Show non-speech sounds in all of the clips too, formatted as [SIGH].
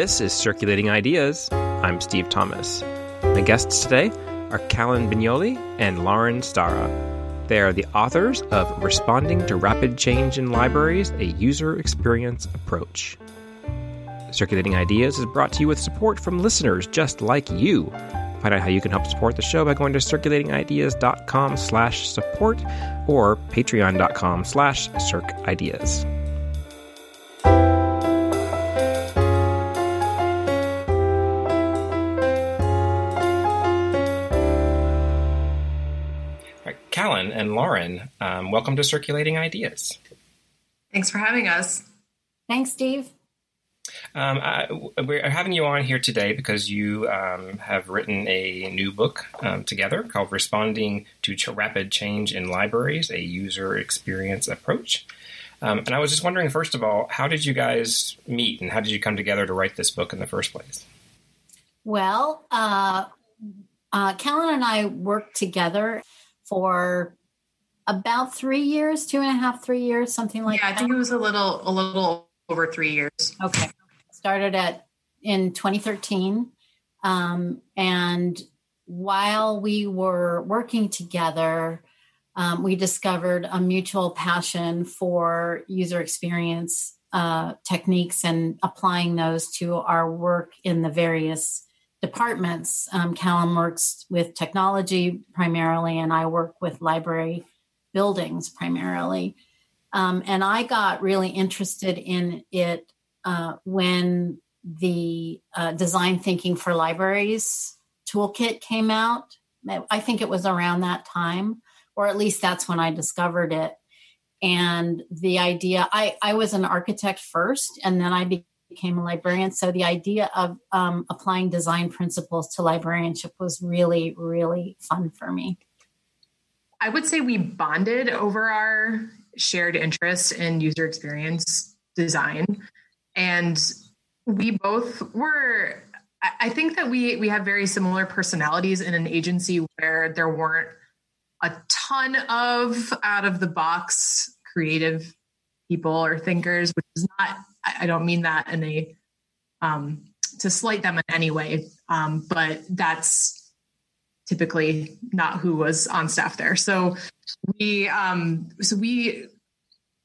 This is Circulating Ideas. I'm Steve Thomas. My guests today are Callan Bignoli and Lauren Stara. They are the authors of Responding to Rapid Change in Libraries A User Experience Approach. Circulating Ideas is brought to you with support from listeners just like you. Find out how you can help support the show by going to circulatingideas.com slash support or patreon.com slash circideas. Lauren, um, welcome to Circulating Ideas. Thanks for having us. Thanks, Steve. Um, I, we're having you on here today because you um, have written a new book um, together called Responding to Ch- Rapid Change in Libraries, a User Experience Approach. Um, and I was just wondering, first of all, how did you guys meet and how did you come together to write this book in the first place? Well, uh, uh, Callan and I worked together for about three years, two and a half, three years, something like yeah, that. I think it was a little, a little over three years. Okay. Started at in 2013. Um, and while we were working together, um, we discovered a mutual passion for user experience uh, techniques and applying those to our work in the various departments. Um, Callan works with technology primarily, and I work with library buildings primarily. Um, and I got really interested in it uh, when the uh, design thinking for libraries toolkit came out. I think it was around that time, or at least that's when I discovered it. And the idea, I, I was an architect first, and then I became a librarian. So the idea of um, applying design principles to librarianship was really, really fun for me. I would say we bonded over our shared interest in user experience design. And we both were, I think that we we have very similar personalities in an agency where there weren't a ton of out of the box creative people or thinkers, which is not, I don't mean that in a, um, to slight them in any way. Um, but that's typically not who was on staff there. So we, um, so we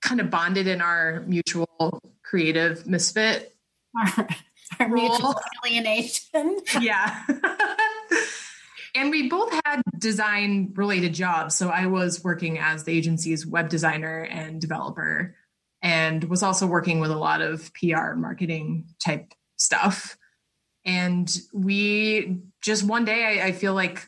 kind of bonded in our mutual creative misfit. Our, [LAUGHS] our mutual alienation. [LAUGHS] yeah. [LAUGHS] and we both had design related jobs. So I was working as the agency's web designer and developer, and was also working with a lot of PR marketing type stuff. And we just one day, I, I feel like,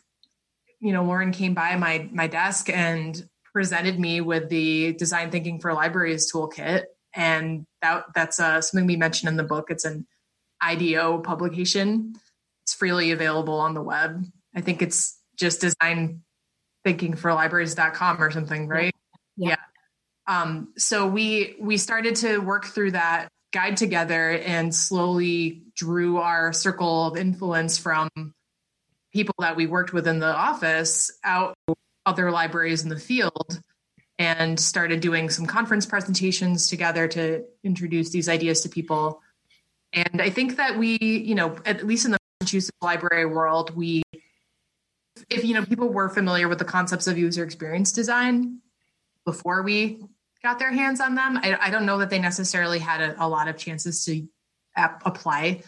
you know, Lauren came by my my desk and presented me with the design thinking for libraries toolkit, and that that's uh, something we mentioned in the book. It's an IDEO publication. It's freely available on the web. I think it's just design thinking for libraries.com or something, right? Yeah. yeah. Um, so we we started to work through that guide together and slowly drew our circle of influence from people that we worked with in the office out other libraries in the field and started doing some conference presentations together to introduce these ideas to people. And I think that we, you know, at least in the Massachusetts library world, we if you know people were familiar with the concepts of user experience design before we got their hands on them i, I don't know that they necessarily had a, a lot of chances to ap- apply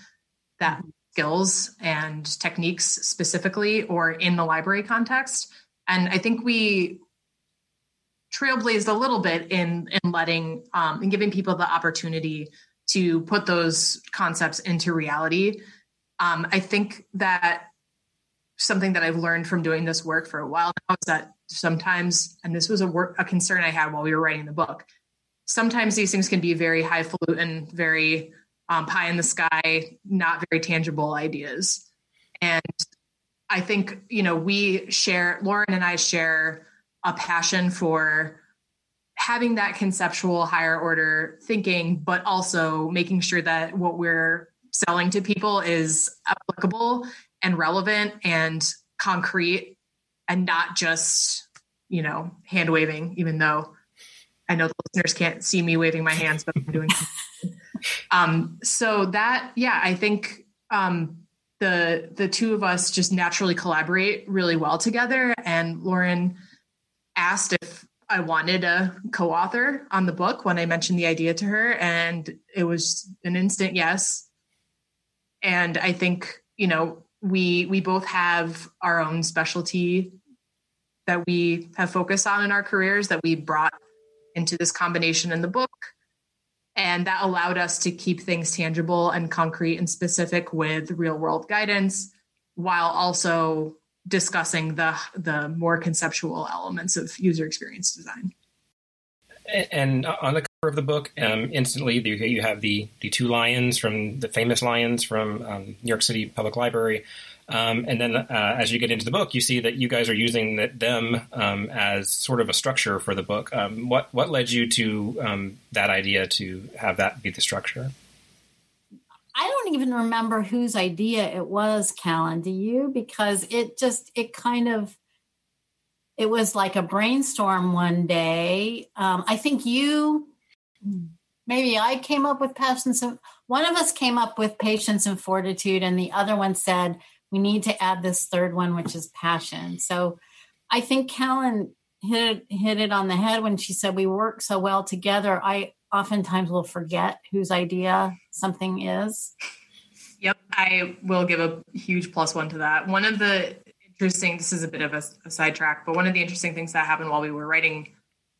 that skills and techniques specifically or in the library context. And i think we trailblazed a little bit in in letting um, and giving people the opportunity to put those concepts into reality. Um, i think that something that I've learned from doing this work for a while now is that sometimes, and this was a work a concern I had while we were writing the book, sometimes these things can be very highfalutin, very um, pie in the sky, not very tangible ideas. And I think you know we share Lauren and I share a passion for having that conceptual higher order thinking, but also making sure that what we're selling to people is applicable and relevant and concrete and not just you know hand waving even though i know the listeners can't see me waving my hands but i'm doing [LAUGHS] um, so that, yeah, I think um, the the two of us just naturally collaborate really well together. And Lauren asked if I wanted a co-author on the book when I mentioned the idea to her, and it was an instant yes. And I think you know we we both have our own specialty that we have focused on in our careers that we brought into this combination in the book and that allowed us to keep things tangible and concrete and specific with real world guidance while also discussing the the more conceptual elements of user experience design. And on the cover of the book, um, instantly you have the the two lions from the famous lions from um, New York City Public Library, um, and then uh, as you get into the book, you see that you guys are using the, them um, as sort of a structure for the book. Um, what what led you to um, that idea to have that be the structure? I don't even remember whose idea it was, Callan. Do you? Because it just it kind of it was like a brainstorm one day. Um, I think you maybe I came up with patience. One of us came up with patience and fortitude, and the other one said we need to add this third one, which is passion. So I think Callan hit it, hit it on the head when she said we work so well together. I oftentimes will forget whose idea something is. Yep, I will give a huge plus one to that. One of the interesting, this is a bit of a, a sidetrack, but one of the interesting things that happened while we were writing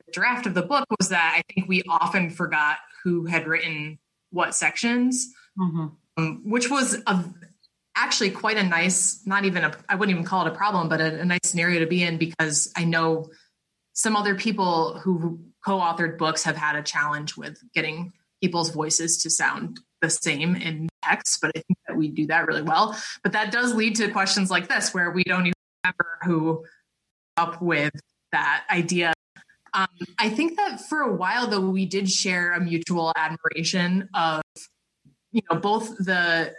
the draft of the book was that I think we often forgot who had written what sections, mm-hmm. um, which was a actually quite a nice, not even a, I wouldn't even call it a problem, but a, a nice scenario to be in because I know some other people who co-authored books have had a challenge with getting people's voices to sound the same in text, but I think that we do that really well. But that does lead to questions like this, where we don't even remember who up with that idea. Um, I think that for a while, though, we did share a mutual admiration of, you know, both the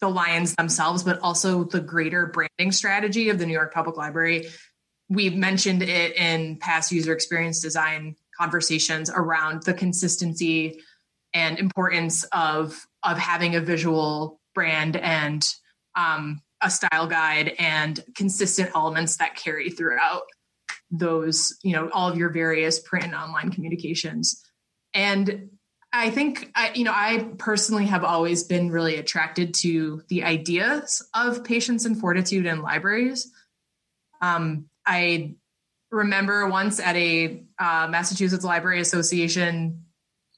the Lions themselves, but also the greater branding strategy of the New York Public Library. We've mentioned it in past user experience design conversations around the consistency and importance of of having a visual brand and um, a style guide and consistent elements that carry throughout those you know all of your various print and online communications and I think I, you know, I personally have always been really attracted to the ideas of patience and fortitude in libraries. Um, I remember once at a uh, Massachusetts Library Association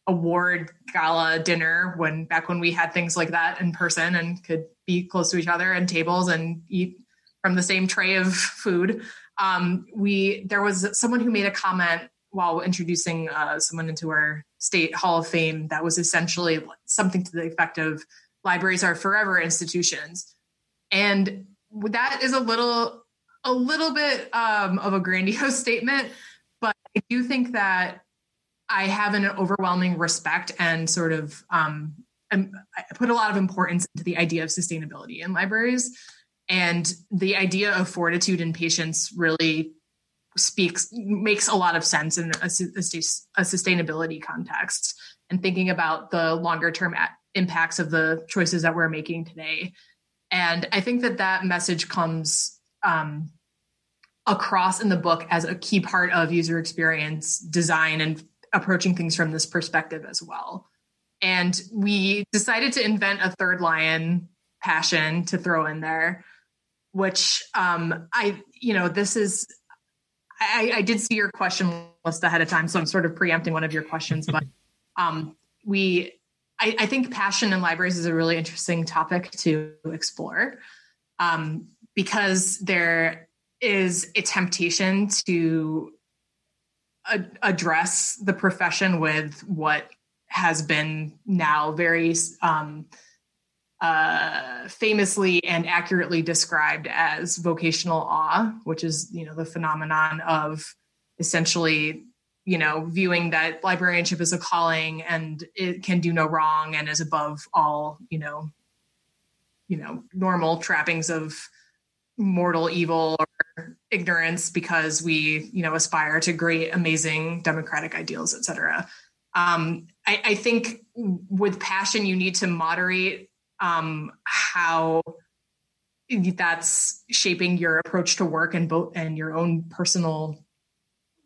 award gala dinner when back when we had things like that in person and could be close to each other and tables and eat from the same tray of [LAUGHS] food. Um, we there was someone who made a comment while introducing uh, someone into our state hall of fame that was essentially something to the effect of libraries are forever institutions. And that is a little a little bit um, of a grandiose [LAUGHS] statement but i do think that i have an overwhelming respect and sort of um, i put a lot of importance into the idea of sustainability in libraries. And the idea of fortitude and patience really speaks makes a lot of sense in a, a, sustainability context. And thinking about the longer term impacts of the choices that we're making today. And i think that that message comes um, across in the book as a key part of user experience design and approaching things from this perspective as well. And we decided to invent a third lion passion to throw in there which um, i you know this is I, I, did see your question list ahead of time, so I'm sort of preempting one of your questions. But [LAUGHS] um, we, I, I, think passion in libraries is a really interesting topic to explore um, because there is a temptation to a- address the profession with what has been now very um, uh, famously and accurately described as vocational awe, which is you know the phenomenon of essentially you know viewing that librarianship is a calling and it can do no wrong and is above all you know you know normal trappings of mortal evil or ignorance because we you know aspire to great amazing democratic ideals etc um, I, I think with passion, you need to moderate um, how that's shaping your approach to work and both and your own personal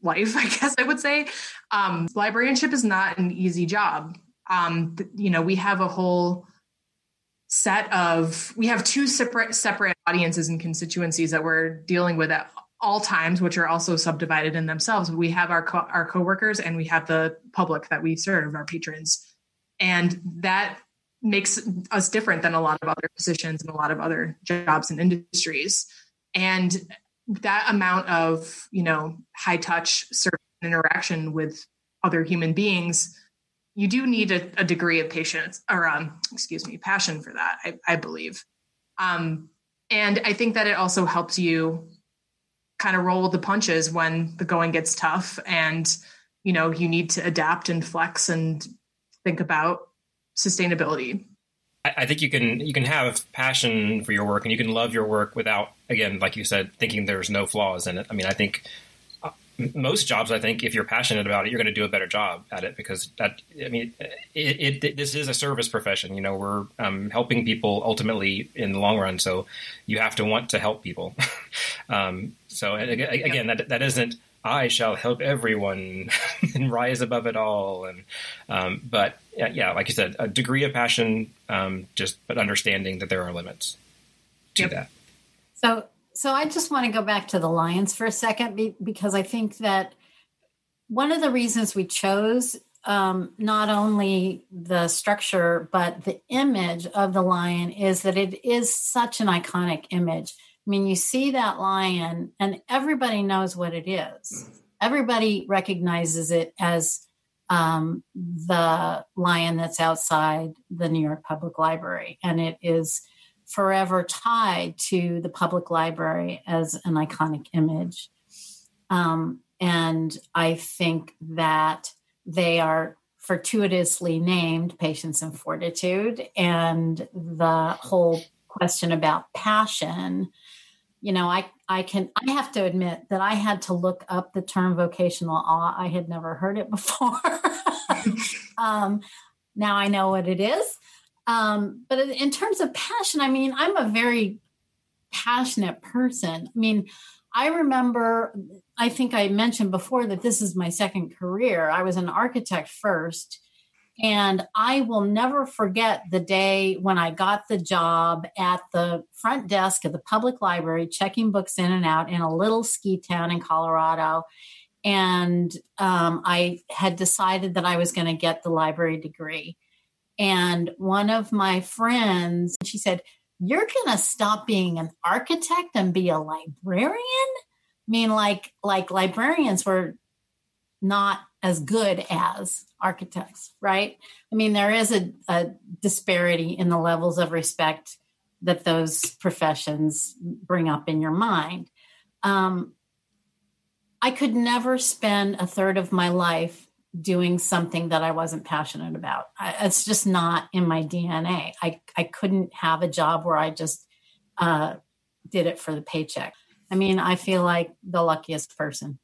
life [LAUGHS] i guess i would say. Um, librarianship is not an easy job. Um, you know we have a whole set of we have two separate separate audiences and constituencies that we're dealing with at all times which are also subdivided in themselves. We have our co- our coworkers and we have the public that we serve our patrons. And that makes us different than a lot of other positions and a lot of other jobs and industries. And that amount of you know high touch interaction with other human beings you do need a, a degree of patience or um, excuse me passion for that i, I believe. Um, and i think that it also helps you kind of roll with the punches when the going gets tough and you know you need to adapt and flex and think about sustainability. I think you can you can have passion for your work and you can love your work without again like you said thinking there's no flaws in it. I mean I think uh, most jobs I think if you're passionate about it you're going to do a better job at it because that I mean it, it this is a service profession you know we're um, helping people ultimately in the long run. So you have to want to help people. [LAUGHS] Um, so again that that isn't I shall help everyone [LAUGHS] and rise above it all. And um, but yeah, like you said, a degree of passion, um, just but understanding that there are limits to yep. that. So, so I just want to go back to the lions for a second because I think that one of the reasons we chose um, not only the structure but the image of the lion is that it is such an iconic image I mean, you see that lion, and everybody knows what it is. Everybody recognizes it as um, the lion that's outside the New York Public Library, and it is forever tied to the public library as an iconic image. Um, and I think that they are fortuitously named Patience and Fortitude, and the whole question about passion you know i i can i have to admit that i had to look up the term vocational awe. I had never heard it before. [LAUGHS] Um, now i know what it is. Um, but in terms of passion i mean i'm a very passionate person. I mean i remember i think i mentioned before that this is my second career. I was an architect first and I will never forget the day when I got the job at the front desk of the public library, checking books in and out in a little ski town in Colorado. And um, I had decided that I was going to get the library degree. And one of my friends, she said, You're going to stop being an architect and be a librarian? I mean, like, like librarians were not as good as architects, right? I mean, there is a, a, disparity in the levels of respect that those professions bring up in your mind. Um, I could never spend a third of my life doing something that I wasn't passionate about. I, it's just not in my DNA. I, I couldn't have a job where I just uh, did it for the paycheck. I mean, I feel like the luckiest person.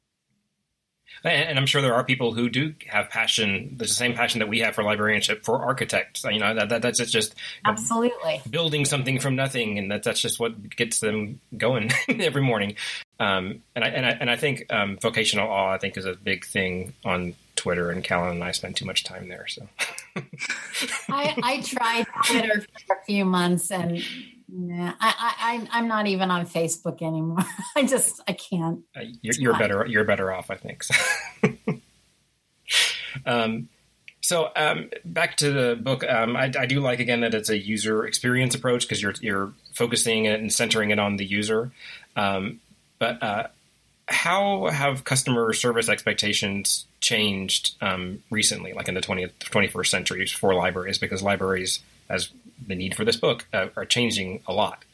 And, I'm sure there are people who do have passion, the same passion that we have for librarianship for architects. You know, that, that that's just absolutely building something from nothing, and that, that's just what gets them going [LAUGHS] every morning. Um, and I and I and I think um, vocational awe, I think, is a big thing on Twitter, and Callan and I spend too much time there. So [LAUGHS] I, I tried Twitter for a few months, and yeah, I, I, I'm not even on Facebook anymore. [LAUGHS] I just, I can't. Uh, you're, you're better. You're better off, I think. So, [LAUGHS] um, so um, back to the book. Um, I, I, do like again that it's a user experience approach because you're you're focusing it and centering it on the user. Um, but uh, how have customer service expectations changed um, recently, like in the 20th, 21st century for libraries? Because libraries, as the need for this book uh, are changing a lot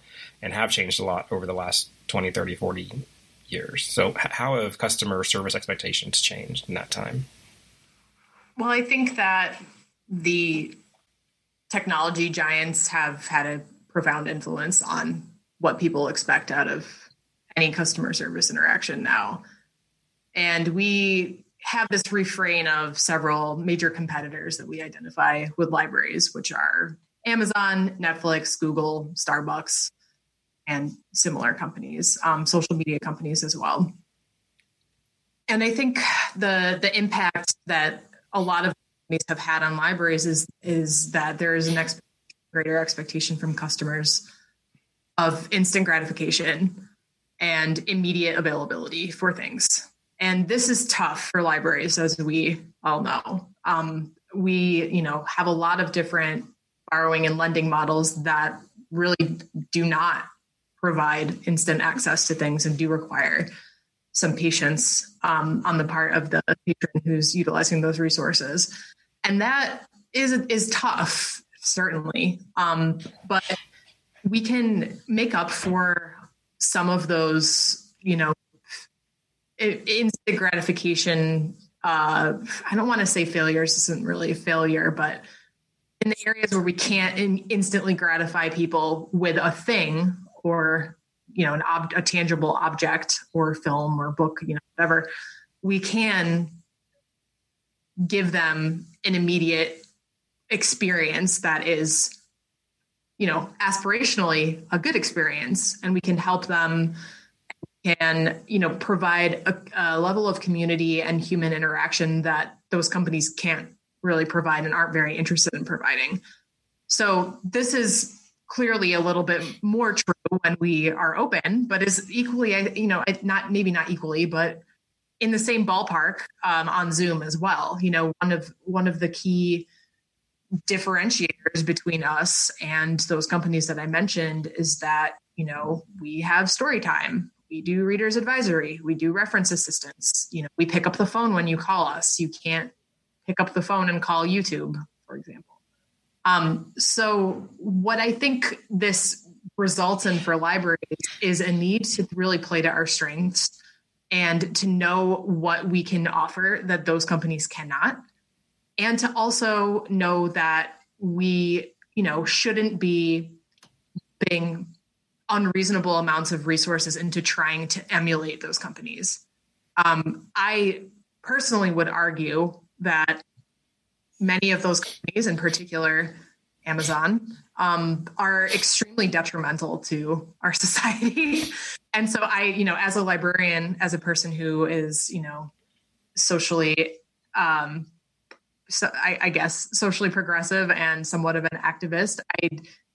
and have changed a lot over the last 20, 30, 40 years. So, how have customer service expectations changed in that time? Well, I think that the technology giants have had a profound influence on what people expect out of any customer service interaction now. And we have this refrain of several major competitors that we identify with libraries, which are Amazon, Netflix, Google, Starbucks, and similar companies, um, social media companies as well. And I think the the impact that a lot of companies have had on libraries is is that there is an ex- greater expectation from customers of instant gratification and immediate availability for things. And this is tough for libraries, as we all know. Um, we, you know, have a lot of different borrowing and lending models that really do not provide instant access to things and do require some patience um, on the part of the patron who's utilizing those resources, and that is is tough, certainly. Um, but we can make up for some of those, you know, instant gratification. Uh, I don't want to say failures isn't really a failure, but in the areas where we can't in, instantly gratify people with a thing or you know an ob- a tangible object or film or book you know whatever we can give them an immediate experience that is you know aspirationally a good experience and we can help them can you know provide a, a level of community and human interaction that those companies can't really provide and aren't very interested in providing so this is clearly a little bit more true when we are open, but is equally, you know, not maybe not equally, but in the same ballpark um, on Zoom as well. You know, one of one of the key differentiators between us and those companies that I mentioned is that you know we have story time. We do readers advisory. We do reference assistance. You know, we pick up the phone when you call us. You can't pick up the phone and call YouTube, for example. Um, so, what I think this results in for libraries is a need to really play to our strengths and to know what we can offer that those companies cannot, and to also know that we, you know, shouldn't be putting unreasonable amounts of resources into trying to emulate those companies. Um, I personally would argue that many of those companies, in particular Amazon, um, are extremely detrimental to our [LAUGHS] society. and so I, you know, as a librarian, as a person who is, you know, socially, um, so I, I guess socially progressive and somewhat of an activist, I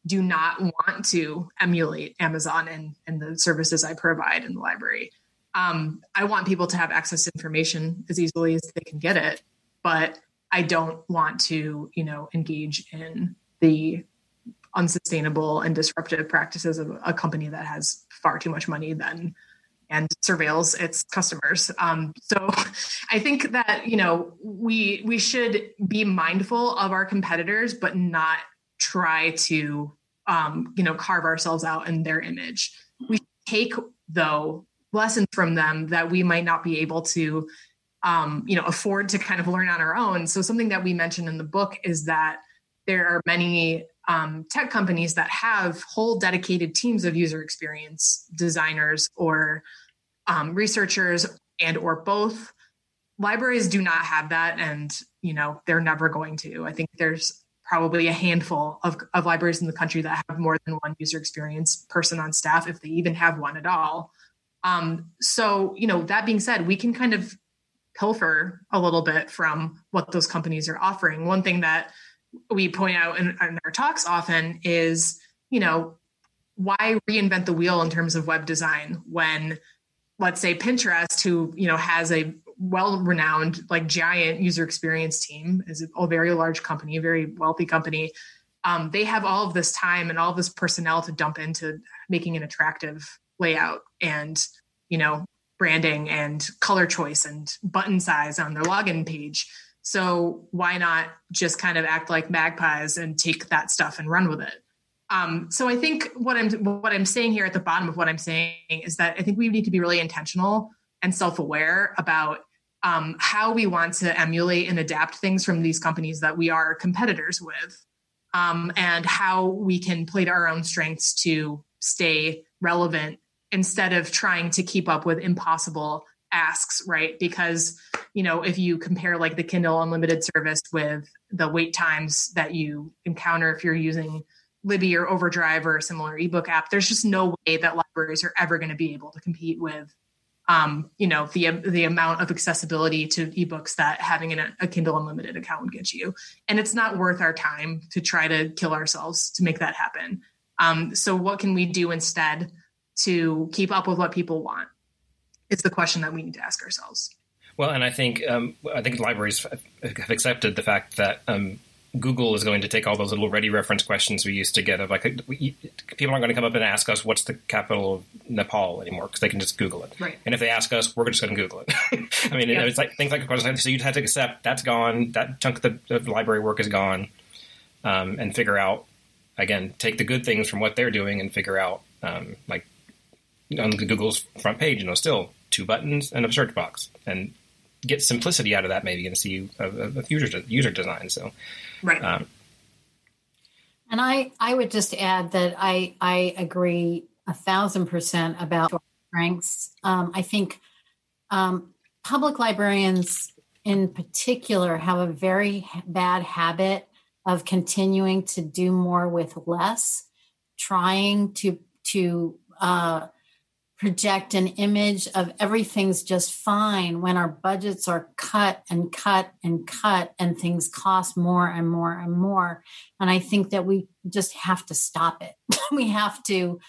do not want to emulate Amazon and, and the services I provide in the library. Um, I want people to have access to information as easily as they can get it, but I don't want to, you know, engage in the unsustainable and disruptive practices of a company that has far too much money then and surveils its customers. Um, so [LAUGHS] I think that you know we we should be mindful of our competitors, but not try to um, you know carve ourselves out in their image. We take though lessons from them that we might not be able to um, you know afford to kind of learn on our own. So something that we mentioned in the book is that there are many um, tech companies that have whole dedicated teams of user experience designers or um, researchers and or both. Libraries do not have that and you know they're never going to. I think there's probably a handful of, of libraries in the country that have more than one user experience person on staff if they even have one at all. Um, so you know that being said we can kind of pilfer a little bit from what those companies are offering. One thing that we point out in, in our talks often is, you know, why reinvent the wheel in terms of web design when let's say Pinterest, who you know has a well-renowned, like giant user experience team, is a very large company, a very wealthy company. Um, they have all of this time and all this personnel to dump into making an attractive layout and you know branding and color choice and button size on their login page. So why not just kind of act like magpies and take that stuff and run with it? Um, so I think what I'm what I'm saying here at the bottom of what I'm saying is that I think we need to be really intentional and self-aware about um, how we want to emulate and adapt things from these companies that we are competitors with, um, and how we can play to our own strengths to stay relevant instead of trying to keep up with impossible asks, right? Because, you know, if you compare like the Kindle Unlimited service with the wait times that you encounter if you're using Libby or Overdrive or a similar ebook app, there's just no way that libraries are ever going to be able to compete with, um, you know, the the amount of accessibility to ebooks that having an, a Kindle Unlimited account would get you. And it's not worth our time to try to kill ourselves to make that happen. Um, so, what can we do instead to keep up with what people want? Is the question that we need to ask ourselves. Well, and I think um, I think libraries have accepted the fact that um, Google is going to take all those little ready reference questions we used to get of like we, people aren't going to come up and ask us what's the capital of Nepal anymore because they can just Google it. Right. And if they ask us, we're just going to Google it. [LAUGHS] I mean, it's like things like a. So you'd have to accept that's gone. That chunk of the, the library work is gone, um, and figure out again take the good things from what they're doing and figure out um, like on Google's front page, you know, still two buttons and a search box and get simplicity out of that maybe and see a, a user user design. So Right. Um, and I, I would just add that I, I agree a thousand percent about strengths. Um, I think um, public librarians in particular have a very bad habit of continuing to do more with less, trying to to uh, project an image of everything's just fine when our budgets are cut and cut and cut and things cost more and more and more. And i think that we just have to stop it. [LAUGHS] We have to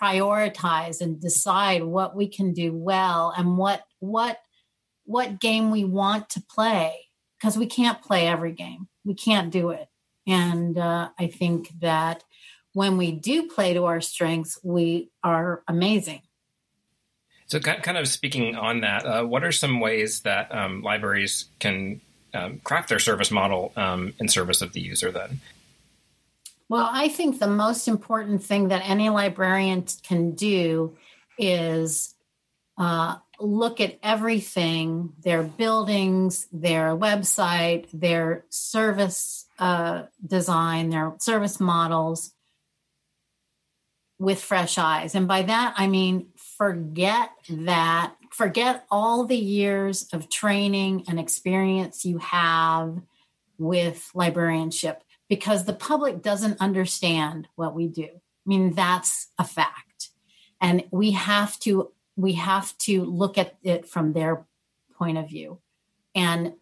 prioritize and decide what we can do well and what what what game we want to play because we can't play every game. We can't do it. And uh, i think that when we do play to our strengths we are amazing so, kind of speaking on that, uh, what are some ways that um, libraries can um, craft their service model um, in service of the user then? Well, I think the most important thing that any librarian can do is uh, look at everything their buildings, their website, their service uh, design, their service models with fresh eyes. And by that, I mean forget that, forget all the years of training and experience you have with librarianship because the public doesn't understand what we do. I mean, that's a fact. And we have to we have to look at it from their point of view. And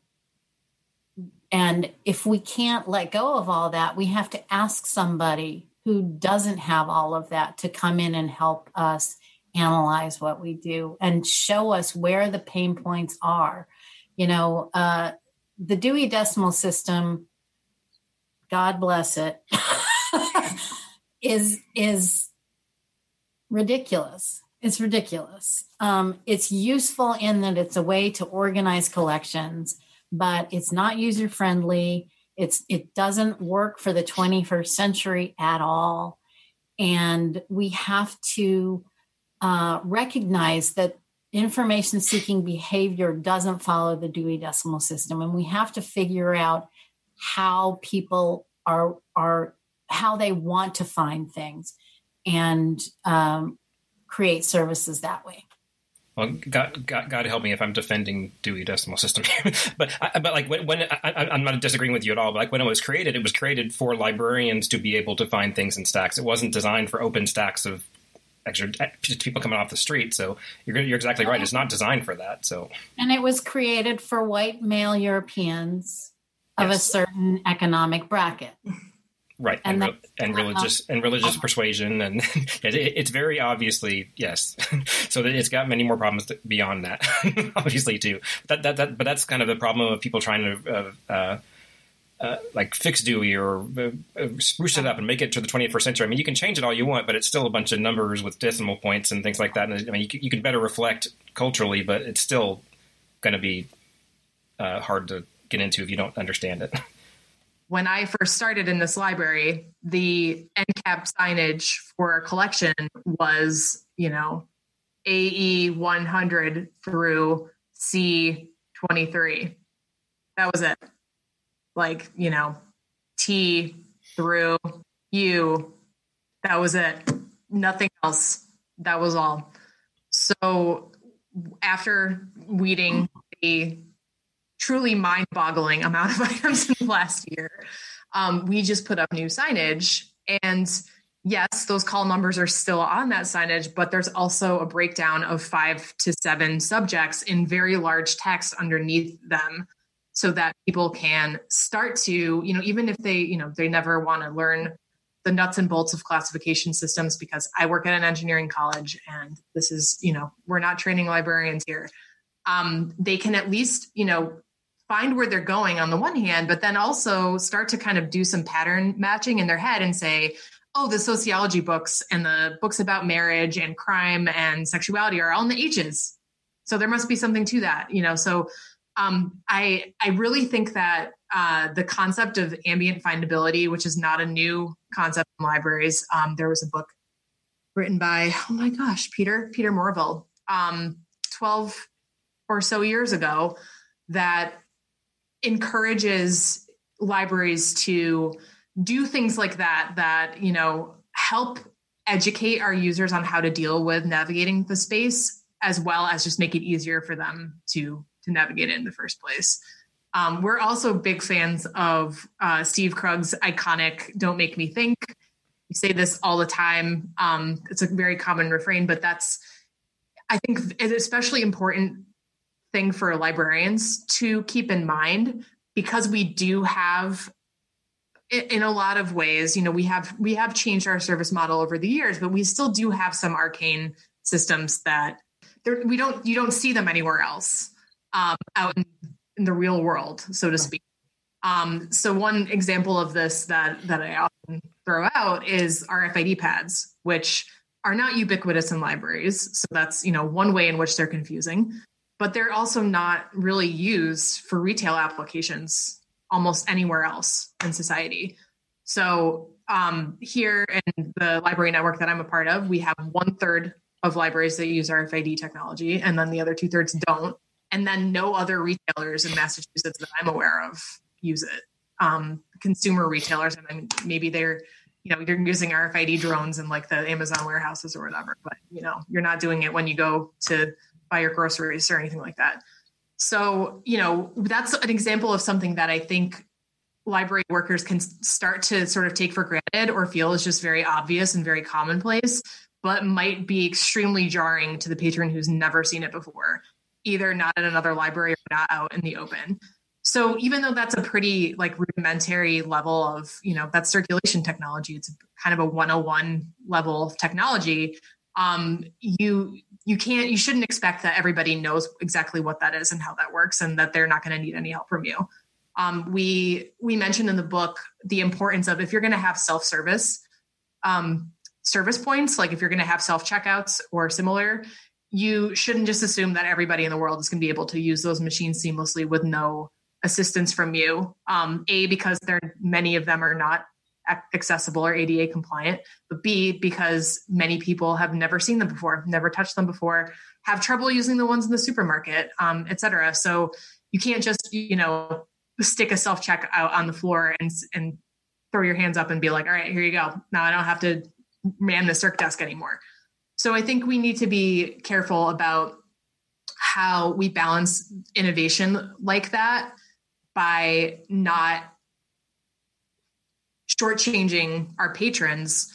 and if we can't let go of all that, we have to ask somebody who doesn't have all of that to come in and help us analyze what we do and show us where the pain points are. You know, uh, the Dewey Decimal System, God bless it, [LAUGHS] is is ridiculous. It's ridiculous. Um, it's useful in that it's a way to organize collections, but it's not user friendly. It's it doesn't work for the 21st century at all, and we have to uh, recognize that information seeking behavior doesn't follow the Dewey Decimal System, and we have to figure out how people are are how they want to find things and um, create services that way. Well, God, God, God, help me if I'm defending Dewey Decimal System, [LAUGHS] but but like when, when I, am not disagreeing with you at all. But like when it was created, it was created for librarians to be able to find things in stacks. It wasn't designed for open stacks of extra people coming off the street. So you're you're exactly right. It's not designed for that. So and it was created for white male Europeans of yes. a certain economic bracket. Right, and and, and religious and religious persuasion, and [LAUGHS] it, it's very obviously yes. [LAUGHS] so it's got many more problems beyond that, [LAUGHS] obviously too. That, that that but that's kind of the problem of people trying to uh, uh, uh, like fix Dewey or uh, uh, spruce it up and make it to the 21st century. I mean, you can change it all you want, but it's still a bunch of numbers with decimal points and things like that. And I mean, you can, you can better reflect culturally, but it's still going to be uh, hard to get into if you don't understand it. [LAUGHS] When I first started in this library, the end cap signage for our collection was, you know, AE 100 through C 23. That was it like, you know, T through U. That was it. Nothing else. That was all. So after weeding a truly mind-boggling amount of [LAUGHS] items in the last year, um, we just put up new signage and yes, those call numbers are still on that signage, but there's also a breakdown of five to seven subjects in very large text underneath them so that people can start to, you know, even if they, you know, they never want to learn the nuts and bolts of classification systems because I work at an engineering college and this is, you know, we're not training librarians here. Um, they can at least, you know, find where they're going on the one hand, but then also start to kind of do some pattern matching in their head and say, oh, the sociology books and the books about marriage and crime and sexuality are all in the H's. So there must be something to that, you know. So um, I I really think that uh, the concept of ambient findability, which is not a new concept in libraries, um, there was a book written by oh my gosh, Peter Peter Morville, um, twelve or so years ago, that encourages libraries to do things like that that you know help educate our users on how to deal with navigating the space as well as just make it easier for them to to navigate it in the first place. Um, we're also big fans of uh, steve krug's iconic don't make me think. We say this all the time. Um, it's a very common refrain but that's i think it's especially important thing for librarians to keep in mind because we do have in a lot of ways you know we have we have changed our service model over the years but we still do have some arcane systems that we don't you don't see them anywhere else um, out in, in, the real world so to speak um, so one example of this that that i often throw out is rfid pads which are not ubiquitous in libraries so that's you know one way in which they're confusing but they're also not really used for retail applications almost anywhere else in society. So um, here in the library network that I'm a part of, we have one third of libraries that use RFID technology, and then the other two thirds don't. And then no other retailers in Massachusetts that I'm aware of use it. Um, consumer retailers, and I mean, maybe they're you know you're using RFID drones in like the Amazon warehouses or whatever, but you know you're not doing it when you go to buy your groceries or anything like that. So, you know, that's an example of something that I think library workers can start to sort of take for granted or feel is just very obvious and very commonplace, but might be extremely jarring to the patron who's never seen it before, either not at another library or not out in the open. So even though that's a pretty like rudimentary level of, you know, that's circulation technology, it's kind of a 101 level of technology. Um, you you can't you shouldn't expect that everybody knows exactly what that is and how that works and that they're not going to need any help from you um, we we mentioned in the book the importance of if you're going to have self-service um, service points like if you're going to have self-checkouts or similar you shouldn't just assume that everybody in the world is going to be able to use those machines seamlessly with no assistance from you um, a because there many of them are not accessible or ADA compliant, but B, because many people have never seen them before, never touched them before, have trouble using the ones in the supermarket, um, et cetera. So you can't just, you know, stick a self check out on the floor and, and throw your hands up and be like, all right, here you go. Now I don't have to man the circ desk anymore. So I think we need to be careful about how we balance innovation like that by not shortchanging our patrons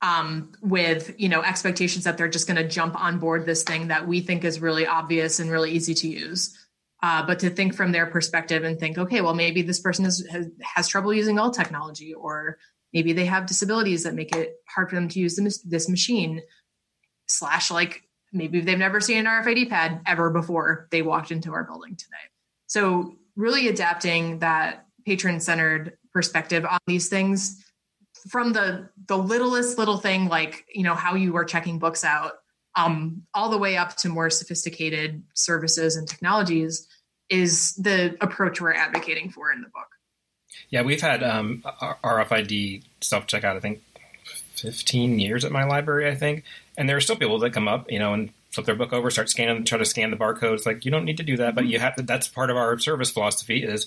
um, with you know expectations that they're just going to jump on board this thing that we think is really obvious and really easy to use. Uh, but to think from their perspective and think, okay, well, maybe this person is, has, has trouble using all technology, or maybe they have disabilities that make it hard for them to use this, this machine. Slash, like maybe they've never seen an RFID pad ever before they walked into our building today. So, really adapting that patron centered perspective on these things from the the littlest little thing like you know how you are checking books out um, all the way up to more sophisticated services and technologies is the approach we're advocating for in the book yeah we've had um, rfid self checkout i think 15 years at my library i think and there are still people that come up you know and flip their book over start scanning try to scan the barcodes like you don't need to do that but you have to that's part of our service philosophy is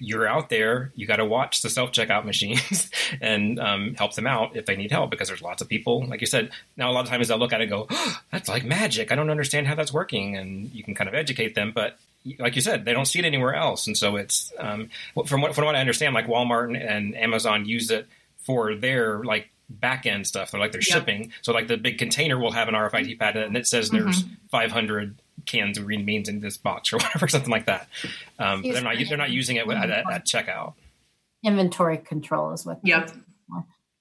you're out there, you got to watch the self checkout [LAUGHS] machines and um, help them out if they need help because there's lots of people, like you said. Now, a lot of times they'll look at it and go, oh, "That's like magic. I don't understand how that's working," and you can kind of educate them, but like you said, they don't see it anywhere else, and so it's um, from what from what I understand, like Walmart and, and Amazon use it for their like back end stuff. They're like they're yep. shipping, so like the big container will have an RFID pad and it says there's mm-hmm. 500 cans of green beans in this box or [LAUGHS] whatever, something like that. Um, they're not they're not using it at, at, checkout. Inventory control is what. Yep.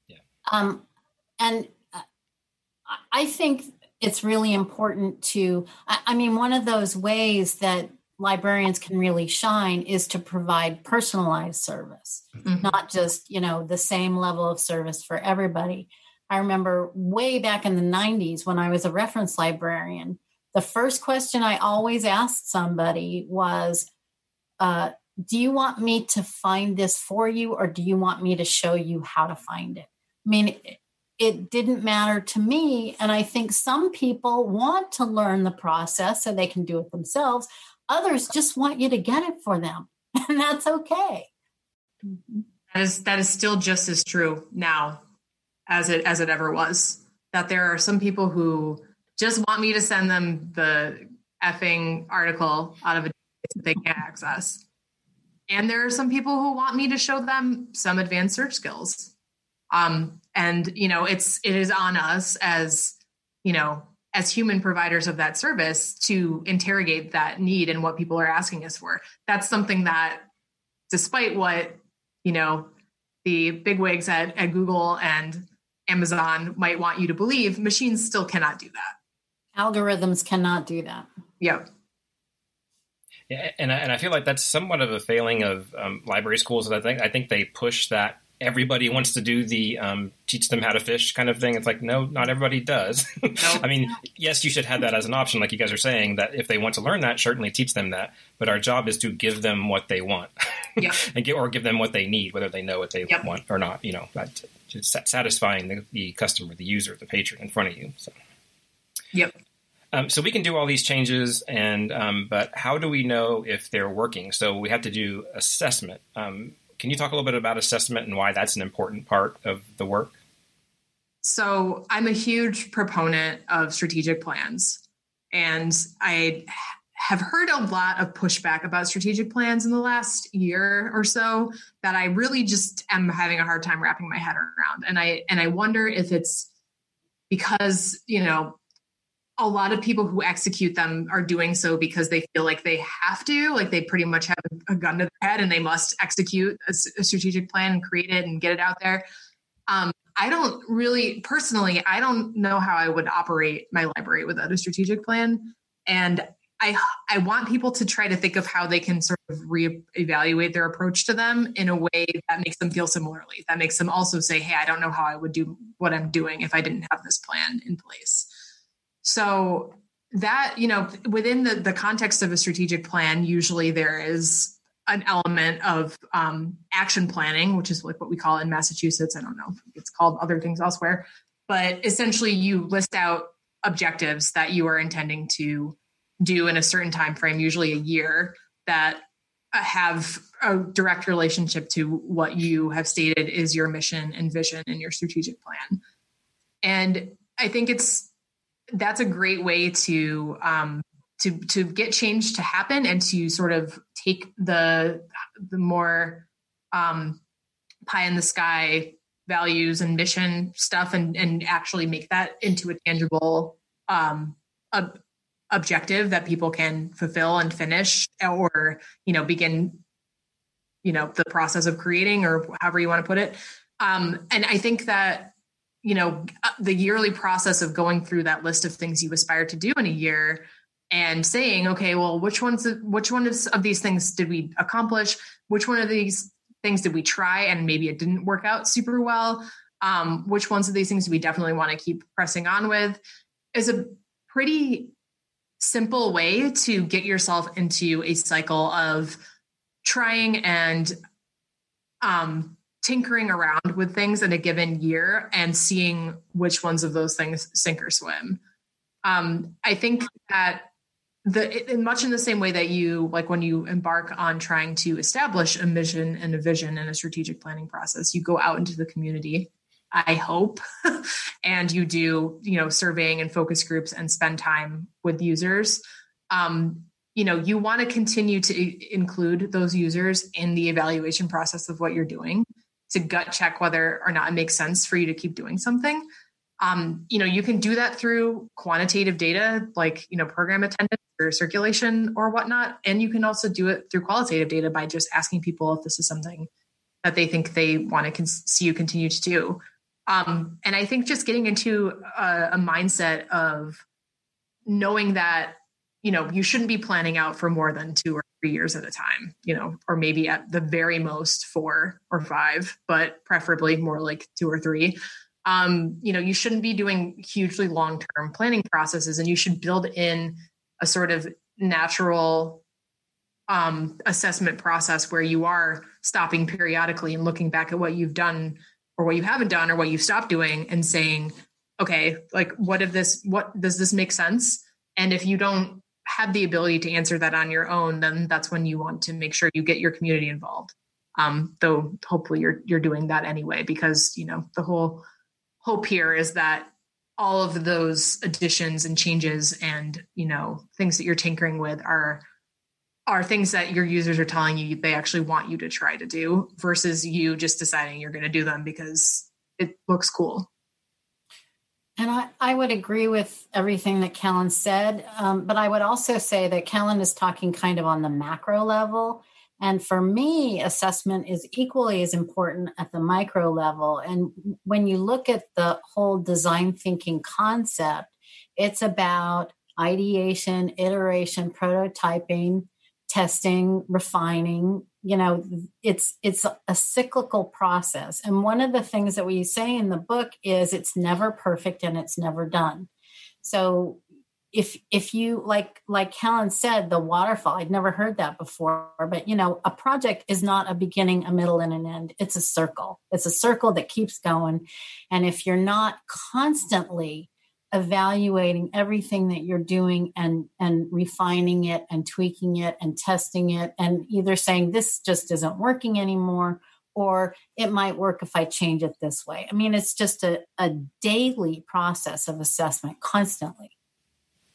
Yeah. Um, and uh, I think it's really important to. I, I mean, one of those ways that librarians can really shine is to provide personalized service, mm-hmm. not just, you know, the same level of service for everybody. I remember way back in the 90s when I was a reference librarian, the first question I always asked somebody was, uh, Do you want me to find this for you, or do you want me to show you how to find it? I mean, it, it didn't matter to me. And I think some people want to learn the process so they can do it themselves. Others just want you to get it for them, [LAUGHS] and that's okay. That is that is still just as true now as it as it ever was. That there are some people who just want me to send them the effing article out of a that they can't access. And there are some people who want me to show them some advanced search skills. Um, and you know, it's it is on us as you know as human providers of that service to interrogate that need and what people are asking us for. That's something that, despite what you know, the bigwigs at, at Google and Amazon might want you to believe, machines still cannot do that. Algorithms cannot do that. Yep. Yeah, and I, and I feel like that's somewhat of a failing of um, library schools. I think I think they push that everybody wants to do the um, teach them how to fish kind of thing. It's like, no, not everybody does. [LAUGHS] I mean, yes, you should have that as an option, like you guys are saying, that if they want to learn that, certainly teach them that. But our job is to give them what they want [LAUGHS] yep. and get, or give them what they need, whether they know what they yep. want or not, you know, that, just satisfying the, the, customer, the user, the patron in front of you. So, yep. Um, so we can do all these changes, and um, but how do we know if they're working? So we have to do assessment. Um, can you talk a little bit about assessment and why that's an important part of the work? So, I'm a huge proponent of strategic plans, and I have heard a lot of pushback about strategic plans in the last year or so that I really just am having a hard time wrapping my head around. And I and I wonder if it's because, you know, a lot of people who execute them are doing so because they feel like they have to, like they pretty much have a gun to their head and they must execute a, a strategic plan and create it and get it out there. Um, I don't really, personally, I don't know how I would operate my library without a strategic plan. And I I want people to try to think of how they can sort of reevaluate their approach to them in a way that makes them feel similarly. That makes them also say, "Hey, I don't know how I would do what I'm doing if I didn't have this plan in place." So that, you know, within the, the context of a strategic plan, usually there is an element of um, action planning, which is like what we call in Massachusetts. I don't know it's called other things elsewhere, but essentially you list out objectives that you are intending to do in a certain time frame, usually a year, that uh, have a direct relationship to what you have stated is your mission and vision in your strategic plan. And I think it's that's a great way to um, to to get change to happen and to sort of take the the more um, pie in the sky values and mission stuff and and actually make that into a tangible um, a, objective that people can fulfill and finish or you know begin you know the process of creating or however you want to put it. Um, and i think that you know uh, the yearly process of going through that list of things you aspire to do in a year and saying okay well which ones which one of these things did we accomplish? Which one of these things did we try and maybe it didn't work out super well? Um, which ones of these things do we definitely want to keep pressing on with? Is a pretty simple way to get yourself into a cycle of trying and um, tinkering around with things in a given year and seeing which ones of those things sink or swim. Um, I think that the in much in the same way that you like when you embark on trying to establish a mission and a vision and a strategic planning process you go out into the community i hope [LAUGHS] and you do you know surveying and focus groups and spend time with users um, you know you want to continue to include those users in the evaluation process of what you're doing to gut check whether or not it makes sense for you to keep doing something. Um, you know you can do that through quantitative data like you know program attendance or circulation or whatnot. And you can also do it through qualitative data by just asking people if this is something that they think they want to con- see you continue to do. Um, and i think just getting into a, a mindset of knowing that you know you shouldn't be planning out for more than two or three years at a time you know or maybe at the very most four or five but preferably more like two or three. Um, you know you shouldn't be doing hugely long term planning processes and you should build in a sort of natural um, assessment process where you are stopping periodically and looking back at what you've done or what you haven't done or what you've stopped doing and saying okay like what if this what does this make sense? And if you don't have the ability to answer that on your own then that's when you want to make sure you get your community involved. Um, though hopefully you're you're doing that anyway because you know the whole hope here is that all of those additions and changes and you know things that you're tinkering with are are things that your users are telling you they actually want you to try to do versus you just deciding you're going to do them because it looks cool and I, I would agree with everything that Callan said, um, but I would also say that Callan is talking kind of on the macro level. And for me, assessment is equally as important at the micro level. And when you look at the whole design thinking concept, it's about ideation, iteration, prototyping, testing, refining. You know, it's it's a cyclical process. And one of the things that we say in the book is it's never perfect and it's never done. So if if you like like Helen said the waterfall I'd never heard that before but you know a project is not a beginning a middle and an end it's a circle it's a circle that keeps going and if you're not constantly evaluating everything that you're doing and and refining it and tweaking it and testing it and either saying this just isn't working anymore or it might work if I change it this way. I mean, it's just a, a daily process of assessment constantly.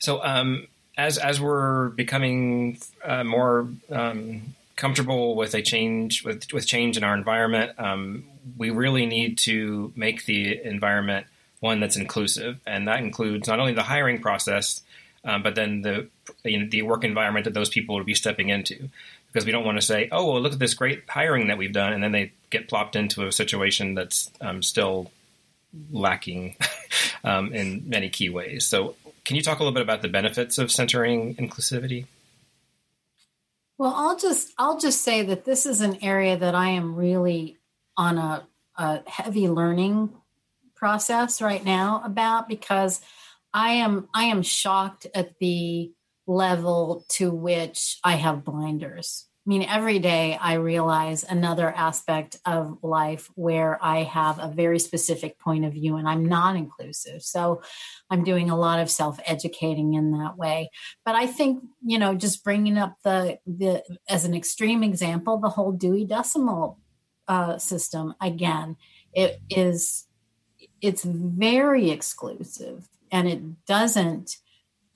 So um, as as we're becoming uh, more um, comfortable with a change with with change in our environment, um, we really need to make the environment one that's inclusive, and that includes not only the hiring process, um, but then the you know, the work environment that those people will be stepping into. Because we don't want to say, "Oh, well, look at this great hiring that we've done," and then they get plopped into a situation that's um, still lacking [LAUGHS] um, in many key ways. So can you talk a little bit about the benefits of centering inclusivity? Well, I'll just I'll just say that this is an area that I am really on a, a heavy learning process right now about because I am I am shocked at the level to which I have blinders. I mean, every day I realize another aspect of life where I have a very specific point of view and I'm not inclusive. So I'm doing a lot of self educating in that way. But I think, you know, just bringing up the, the as an extreme example, the whole Dewey Decimal uh, system again, it is, it's very exclusive and it doesn't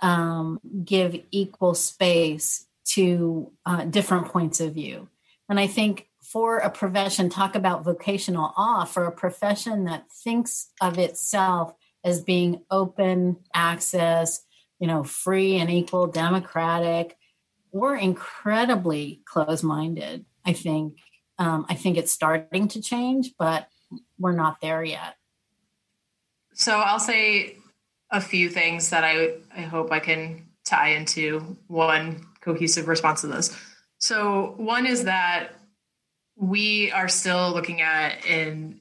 um, give equal space to uh, different points of view. And I think for a profession, talk about vocational awe, for a profession that thinks of itself as being open access, you know, free and equal, democratic, we're incredibly close minded. I think. Um, I think it's starting to change, but we're not there yet. So I'll say a few things that I I hope I can tie into one cohesive response to this. So one is that we are still looking at in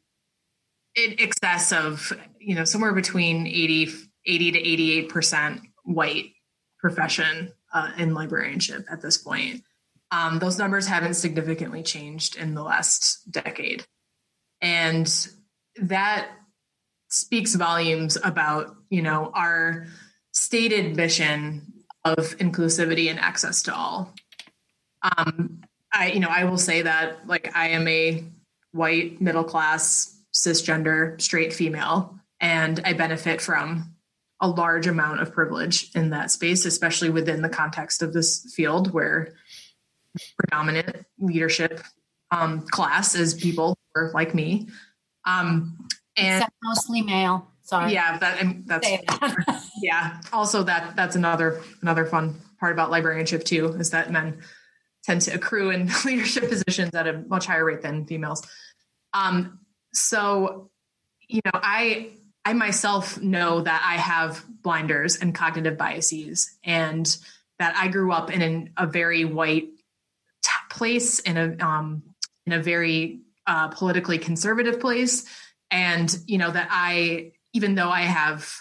in excess of you know somewhere between 80 80 to 88 percent white profession uh, in librarianship at this point um, those numbers haven't significantly changed in the last decade and that speaks volumes about you know our stated mission of inclusivity and access to all. Um, I, you know, I will say that like I am a white, middle class, cisgender, straight female, and I benefit from a large amount of privilege in that space, especially within the context of this field where predominant leadership um, class is people who are like me. Um, and Except mostly male. Sorry. Yeah, that, that's that. [LAUGHS] yeah. Also, that that's another another fun part about librarianship too is that men tend to accrue in [LAUGHS] leadership positions at a much higher rate than females. Um, so, you know, I I myself know that I have blinders and cognitive biases, and that I grew up in an, a very white t- place in a um, in a very uh, politically conservative place, and you know that I even though I have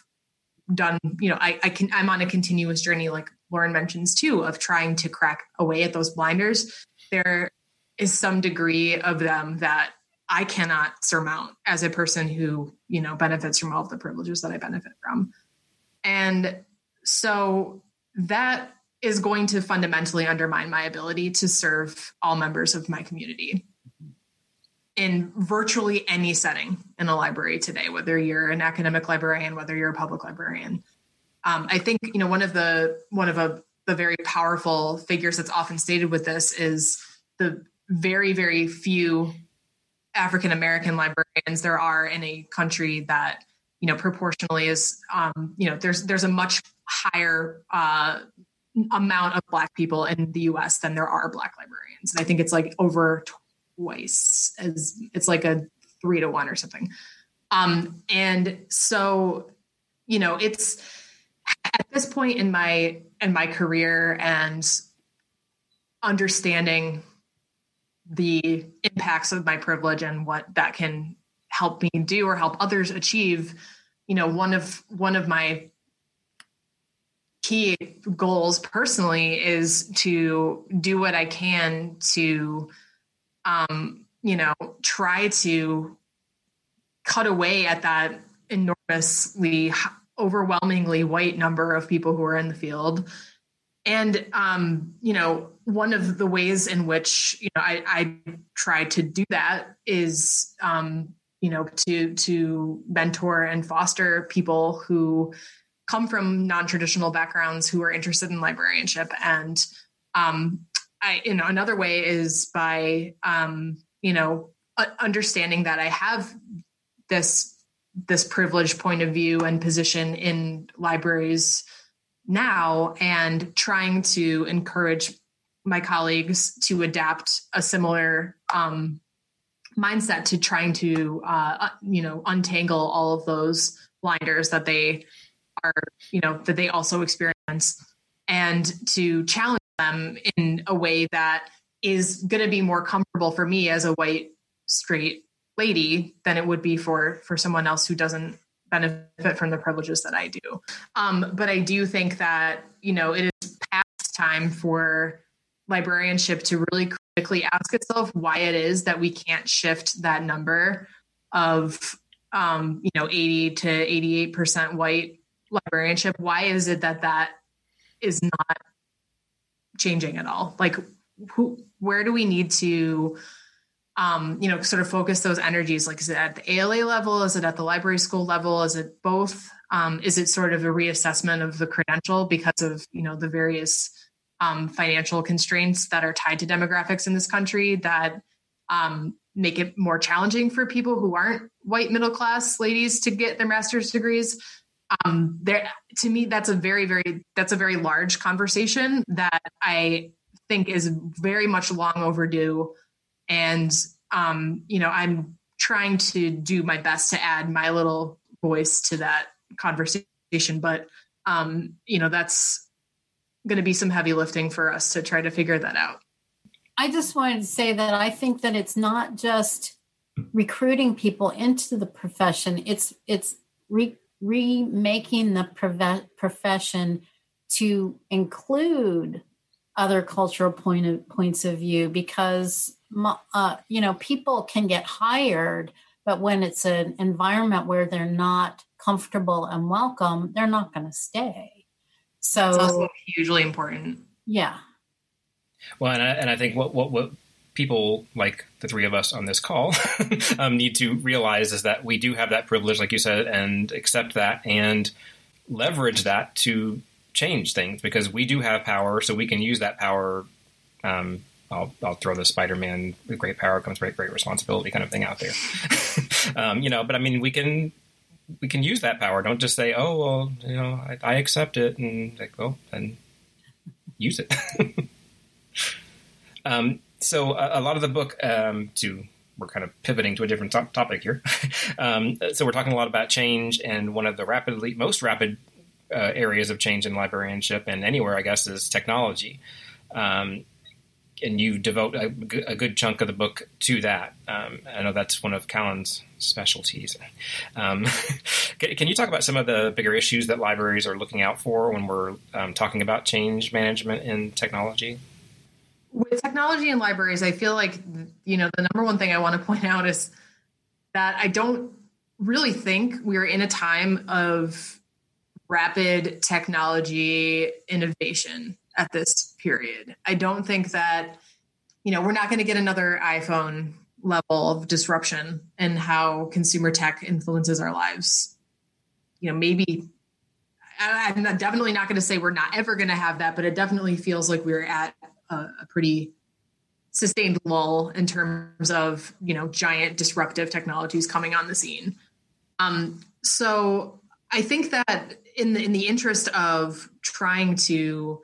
done, you know, I, I can I'm on a continuous journey, like Lauren mentions too, of trying to crack away at those blinders. There is some degree of them that I cannot surmount as a person who, you know, benefits from all of the privileges that I benefit from. And so that is going to fundamentally undermine my ability to serve all members of my community in virtually any setting in a library today, whether you're an academic librarian, whether you're a public librarian. Um, I think you know one of the one of a, the very powerful figures that's often stated with this is the very very few African American librarians there are in a country that you know proportionally is um, you know there's there's a much higher uh, amount of black people in the U.S. than there are black librarians, and I think it's like over twice as it's like a three to one or something. Um, and so you know it's at this point in my in my career and understanding the impacts of my privilege and what that can help me do or help others achieve you know one of one of my key goals personally is to do what i can to um you know try to cut away at that enormously overwhelmingly white number of people who are in the field. And um, you know one of the ways in which you know I, I try to do that is um, you know to to mentor and foster people who come from non-traditional backgrounds who are interested in librarianship and um, I, you know another way is by um, you know understanding that I have this this privileged point of view and position in libraries now and trying to encourage my colleagues to adapt a similar um, mindset to trying to uh, you know untangle all of those blinders that they are you know that they also experience and to challenge them in a way that is going to be more comfortable for me as a white straight lady than it would be for for someone else who doesn't benefit from the privileges that I do. Um, but I do think that, you know, it is past time for librarianship to really critically ask itself why it is that we can't shift that number of, um, you know, 80 to 88% white librarianship. Why is it that that is not changing at all? Like, who, where do we need to um, you know, sort of focus those energies? Like, is it at the ALA level? Is it at the library school level? Is it both? Um, is it sort of a reassessment of the credential because of, you know, the various um, financial constraints that are tied to demographics in this country that um, make it more challenging for people who aren't white middle class ladies to get their master's degrees? Um, there, to me, that's a very, very, that's a very large conversation that I think is very much long overdue. And um, you know i'm trying to do my best to add my little voice to that conversation. But um, you know that's going to be some heavy lifting for us to try to figure that out. I just wanted to say that i think that it's not just recruiting people into the profession. It's it's re- remaking the profession to include other cultural point of, points of view because uh, you know, people can get hired, but when it's an environment where they're not comfortable and welcome, they're not going to stay. So hugely important. Yeah. Well, and I, and I think what, what, what people like the three of us on this call [LAUGHS] um, need to realize is that we do have that privilege, like you said, and accept that and leverage that to change things because we do have power, so we can use that power. Um, I'll, I'll throw the Spider-Man with great power comes great great responsibility kind of thing out there, [LAUGHS] um, you know. But I mean, we can we can use that power. Don't just say, "Oh, well, you know, I, I accept it," and like, well, then use it. [LAUGHS] um, so a, a, lot of the book, um, to we're kind of pivoting to a different top topic here. [LAUGHS] um, so we're talking a lot about change, and one of the rapidly most rapid uh, areas of change in librarianship and anywhere, I guess, is technology. Um, and you devote a, a, good chunk of the book to that. Um, I know that's one of Callan's specialties. Um, [LAUGHS] can you talk about some of the bigger issues that libraries are looking out for when we're um, talking about change management in technology? With technology and libraries, I feel like you know the number one thing I want to point [LAUGHS] out is that I don't really think we're in a time of rapid technology innovation at this period. I don't think that, you know, we're not going to get another iPhone level of disruption in how consumer tech influences our lives. You know, maybe I'm definitely not going to say we're not ever going to have that, but it definitely feels like we're at a, a pretty sustained lull in terms of you know giant disruptive technologies coming on the scene. Um, so I think that in the in the interest of trying to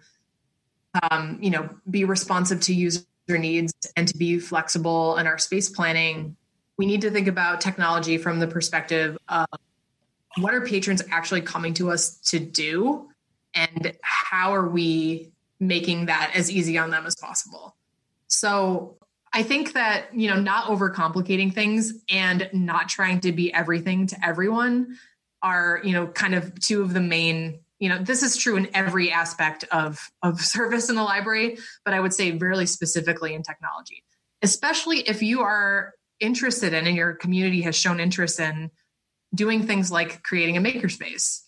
um, you know, be responsive to user needs and to be flexible in our space planning, we need to think about technology from the perspective of what are patrons actually coming to us to do and how are we making that as easy on them as possible. So I think that, you know, not overcomplicating things and not trying to be everything to everyone are, you know, kind of two of the main you know this is true in every aspect of of [LAUGHS] service in the library but i would say really specifically in technology especially if you are interested in and your community has shown interest in doing things like creating a makerspace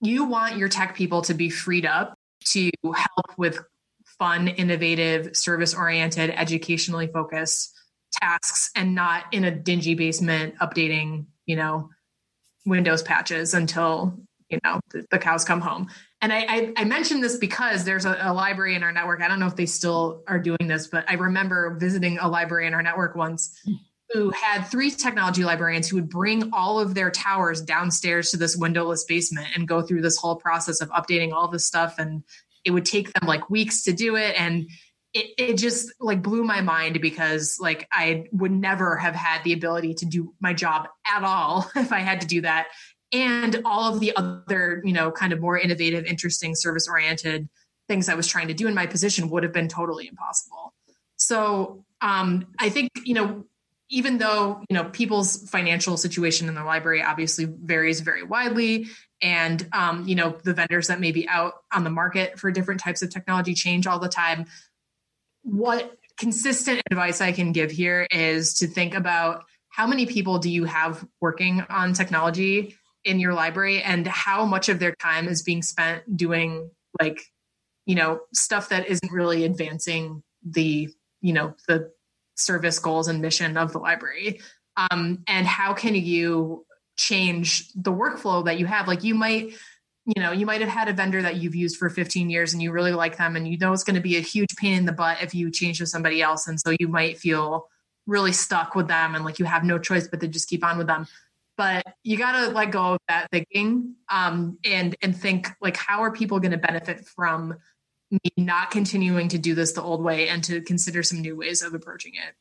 you want your tech people to be freed up to help with fun innovative service oriented educationally focused tasks and not in a dingy basement updating you know windows patches until you know the, the cows come home. And I, I, I mentioned this because there's a, a, library in our network. I don't know if they still are doing this but i remember visiting a library in our network once who had three technology librarians who would bring all of their towers downstairs to this windowless basement and go through this whole process of updating all this stuff. And it would take them like weeks to do it. And it, it just like blew my mind because like i would never have had the ability to do my job at all [LAUGHS] if i had to do that. And all of the other, you know, kind of more innovative, interesting, service oriented things I was trying to do in my position would have been totally impossible. So um, I think, you know, even though, you know, people's financial situation in the library obviously varies very widely, and, um, you know, the vendors that may be out on the market for different types of technology change all the time, what consistent advice I can give here is to think about how many people do you have working on technology in your library and how much of their time is being spent doing like you know stuff that isn't really advancing the you know the service goals and mission of the library. Um, and how can you change the workflow that you have? Like you might you know you might have had a vendor that you've used for 15 years and you really like them and you know it's going to be a huge pain in the butt if you change to somebody else. And so you might feel really stuck with them and like you have no choice but to just keep on with them. But you got to let go of that thinking um, and and think like how are people going to benefit from me not continuing to do this the old way and to consider some new ways of approaching it.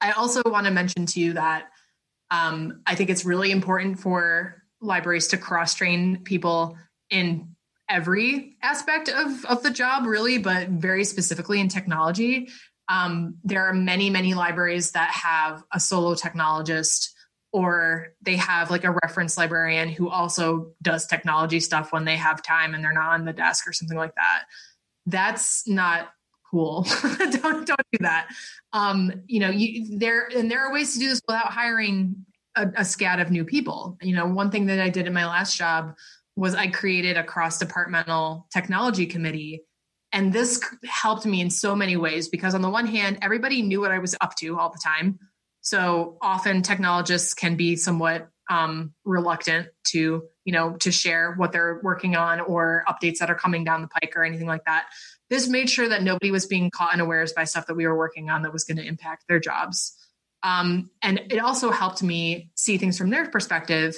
I also want to mention to you that um, i think it's really important for libraries to cross train people in every aspect of, of the job really but very specifically in technology. Um, there are many many libraries that have a solo technologist or they have like a reference librarian who also does technology stuff when they have time and they're not on the desk or something like that that's not cool [LAUGHS] don't don't do that um you know you there and there are ways to do this without hiring a, a scat of new people you know one thing that i did in my last job was I created a cross departmental technology committee. And this helped me in so many ways because, on the one hand, everybody knew what I was up to all the time. So often technologists can be somewhat um, reluctant to, you know, to share what they're working on or updates that are coming down the pike or anything like that. This made sure that nobody was being caught unawares by stuff that we were working on that was going to impact their jobs. Um, and it also helped me see things from their perspective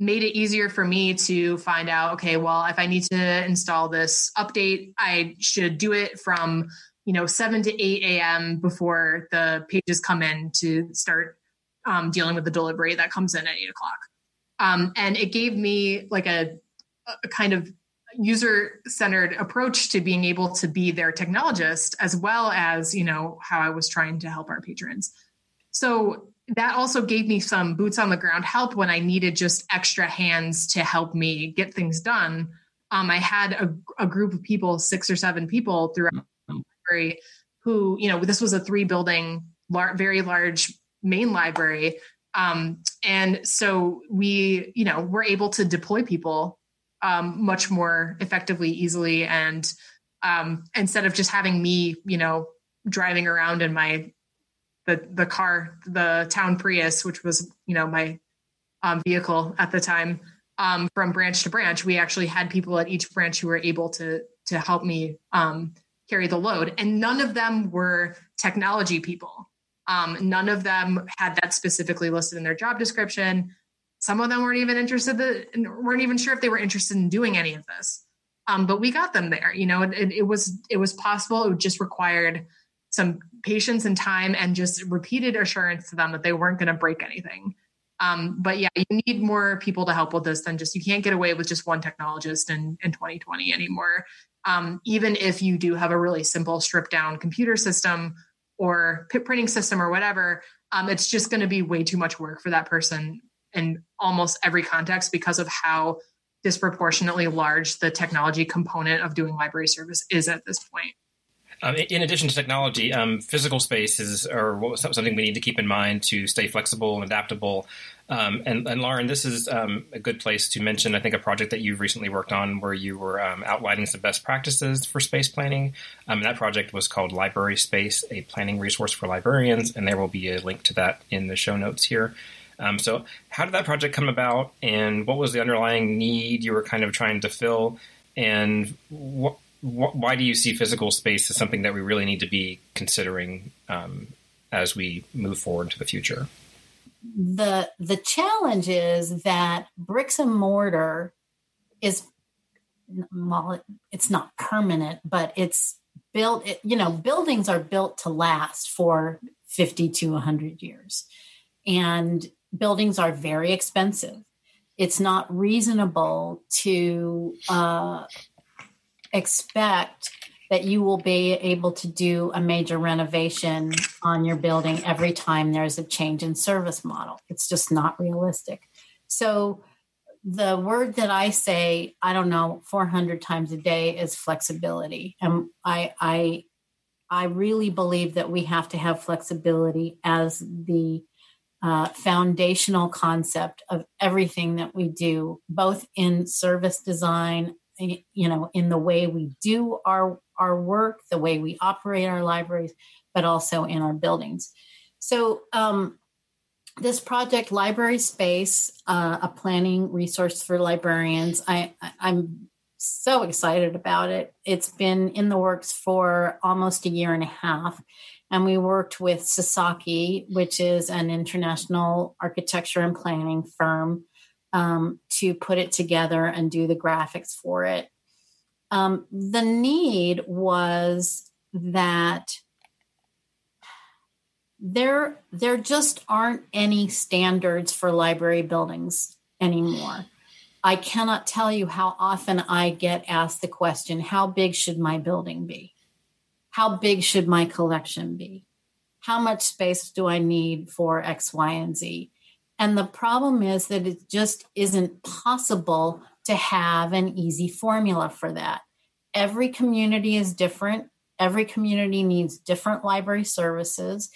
made it easier for me to find out okay well if i need to install this update i should do it from you know 7 to 8 a.m before the pages come in to start um, dealing with the delivery that comes in at 8 o'clock um, and it gave me like a, a kind of user centered approach to being able to be their technologist as well as you know how i was trying to help our patrons so that also gave me some boots on the ground help when I needed just extra hands to help me get things done. Um, I had a, a, group of people, six or seven people throughout library, who, you know, this was a three building, lar- very large main library. Um, and so we, you know, were able to deploy people um, much more effectively, easily. And um, instead of just having me, you know, driving around in my the the car, the town Prius, which was you know my um, vehicle at the time, um, from branch to branch. We actually had people at each branch who were able to to help me um, carry the load, and none of them were technology people. Um, none of them had that specifically listed in their job description. Some of them weren't even interested, in, weren't even sure if they were interested in doing any of this. Um, but we got them there. You know, it, it was it was possible. It just required some patience and time and just repeated assurance to them that they weren't going to break anything. Um, but yeah, you need more people to help with this than just you can't get away with just one technologist in, in 2020 anymore. Um, even if you do have a really simple stripped down computer system or printing system or whatever, um, it's just going to be way too much work for that person in almost every context because of how disproportionately large the technology component of doing library service is at this point. Um, in addition to technology, um, physical spaces are something we need to keep in mind to stay flexible and adaptable. Um, and, and, Lauren, this is um, a good place to mention, I think, a project that you've recently worked on where you were um, outlining some best practices for space planning. Um, that project was called Library Space, a planning resource for librarians, and there will be a link to that in the show notes here. so, how did that project come about, and what was the underlying need you were kind of trying to fill, and what wh- why do you see physical space as something that we really need to be considering um, as we move forward to the future? The the challenge is that bricks and mortar is well, it's not permanent, but it's built. It, you know, buildings are built to last for fifty to hundred years, and buildings are very expensive. It's not reasonable to uh, expect that you will be able to do a major renovation on your building every time there's a change in service model. It's just not realistic. So, the word that I say, I don't know, 400 times a day is flexibility. And I, I, I really believe that we have to have flexibility as the uh, foundational concept of everything that we do, both in service design you know in the way we do our our work the way we operate our libraries but also in our buildings. So um, this project library space uh, a planning resource for librarians I, I i'm so excited about it. It's been in the works for almost a year and a half and we worked with Sasaki which is an international architecture and planning firm um, to put it together and do the graphics for it. Um, the need was that there there just aren't any standards for library buildings anymore. I cannot tell you how often I get asked the question, how big should my building be? How big should my collection be? How much space do I need for X, Y, and Z? And the problem is that it just isn't possible to have an easy formula for that. Every community is different. Every community needs different library services,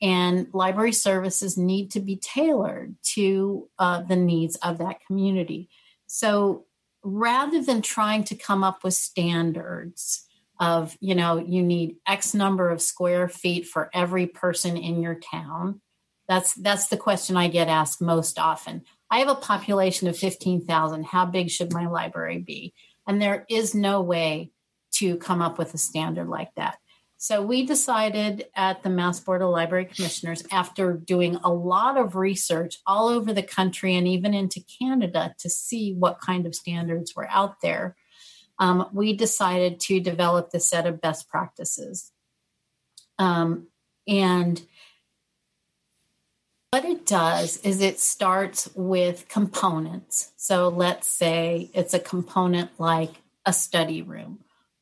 and library services need to be tailored to uh, the needs of that community. So, rather than trying to come up with standards of, you know, you need X number of square feet for every person in your town. That's that's the question I get asked most often. I have a population of 15,000. How big should my library be? And there is no way to come up with a standard like that. So we decided at the Mass Board of Library Commissioners, after doing a lot of research all over the country and even into Canada to see what kind of standards were out there, um, we decided to develop the set of best practices. Um, and what it does is it starts with components. So let's say it's a component like a study room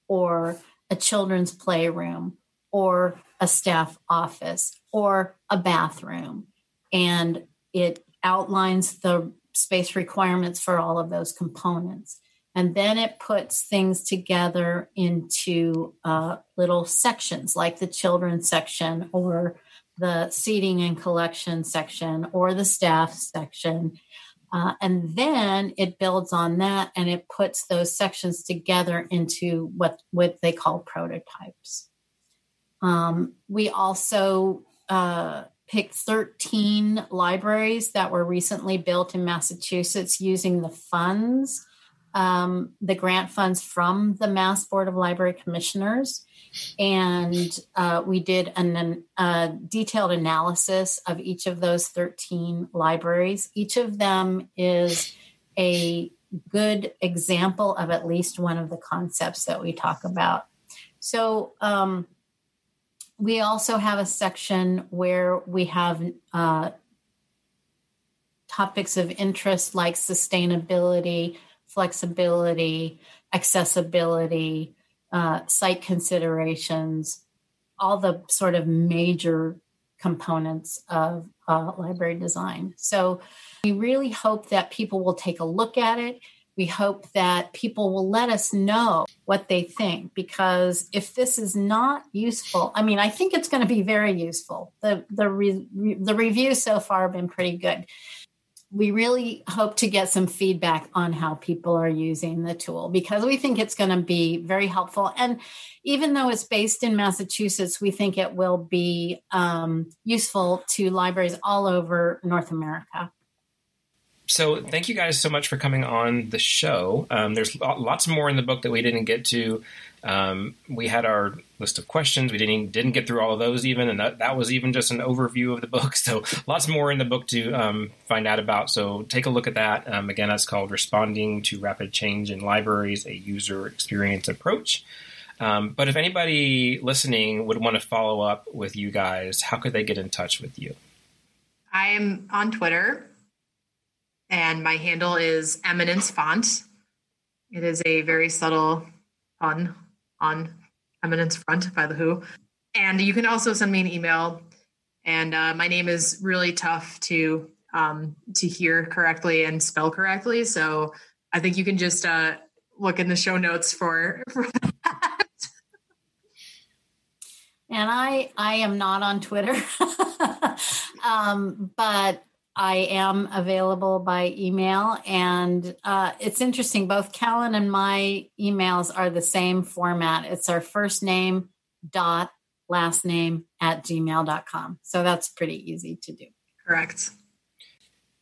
or a children's playroom or a staff office or a bathroom. And it outlines the space requirements for all of those components. And then it puts things together into uh, little sections like the children's section or the seating and collection section or the staff section. Uh, and then it builds on that and it puts those sections together into what, what they call prototypes. Um, we also uh, picked 13 libraries that were recently built in Massachusetts using the funds, um, the grant funds from the Mass Board of Library Commissioners and uh, we did an, a detailed analysis of each of those 13 libraries. Each of them is a good example of at least one of the concepts that we talk about. So, um, we also have a section where we have uh, topics of interest like sustainability, flexibility, accessibility, uh, site considerations, all the sort of major components of uh, library design. So we really hope that people will take a look at it. We hope that people will let us know what they think because if this is not useful, I mean, I think it's going to be very useful. The the re, the reviews so far have been pretty good we really hope to get some feedback on how people are using the tool because we think it's going to be very helpful. And even though it's based in Massachusetts, we think it will be um, useful to libraries all over North America. So, thank you guys so much for coming on the show. Um, there's lots more in the book that we didn't get to. Um, we had our list of questions. We didn't didn't get through all of those even, and that, that was even just an overview of the book. [LAUGHS] So lots more in the book to um, find out about. So take a look at that. Um, again, that's called "Responding to Rapid Change in Libraries: A User Experience Approach." Um, but if anybody listening would want to follow up with you guys, how could they get in touch with you? I am on Twitter, and my handle is Eminence Font. It is a very subtle pun on Eminence Front by The Who. And you can also send me an email. And uh, my name is really tough to um, to hear correctly and spell correctly. So I think you can just uh, look in the show notes for, [LAUGHS] for that. And I I am not on Twitter, [LAUGHS] um, but I am available by email. And uh, it's interesting, both Callan and my emails are the same format. It's our first name dot last name at gmail.com. So that's pretty easy to do. Correct.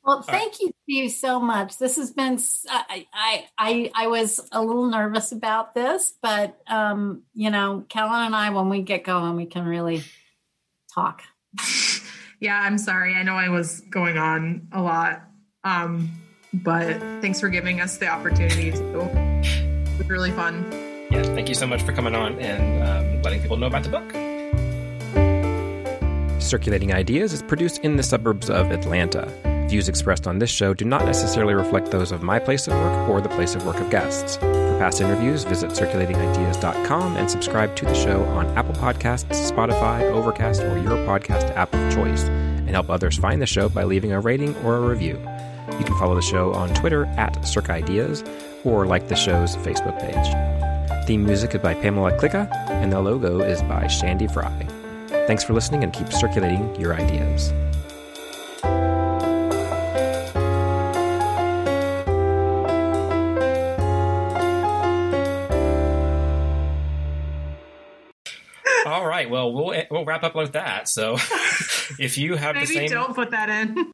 Well, thank you, Steve, so much. This has been. I I I, I was a little nervous about this, but um, you know, Callan and I, when we get going, we can really talk. [LAUGHS] yeah, I'm sorry. I know I was going on a lot. Um, but thanks for giving us the opportunity to. It was really fun. Yeah, thank you so much for coming on and um, letting people know about the book. Circulating Ideas is produced in the suburbs of Atlanta. Views expressed on this show do not necessarily reflect those of my place of work or the place of work of guests. Past interviews, visit circulatingideas.com and subscribe to the show on Apple Podcasts, Spotify, Overcast, or your podcast app of choice, and help others find the show by leaving a rating or a review. You can follow the show on Twitter at CircIdeas or like the show's Facebook page. Theme music is by Pamela Klicka, and the logo is by Shandy Fry. Thanks for listening and keep circulating your ideas. Well, we'll we'll wrap up with that. So, [LAUGHS] if you have maybe the same, don't put that in.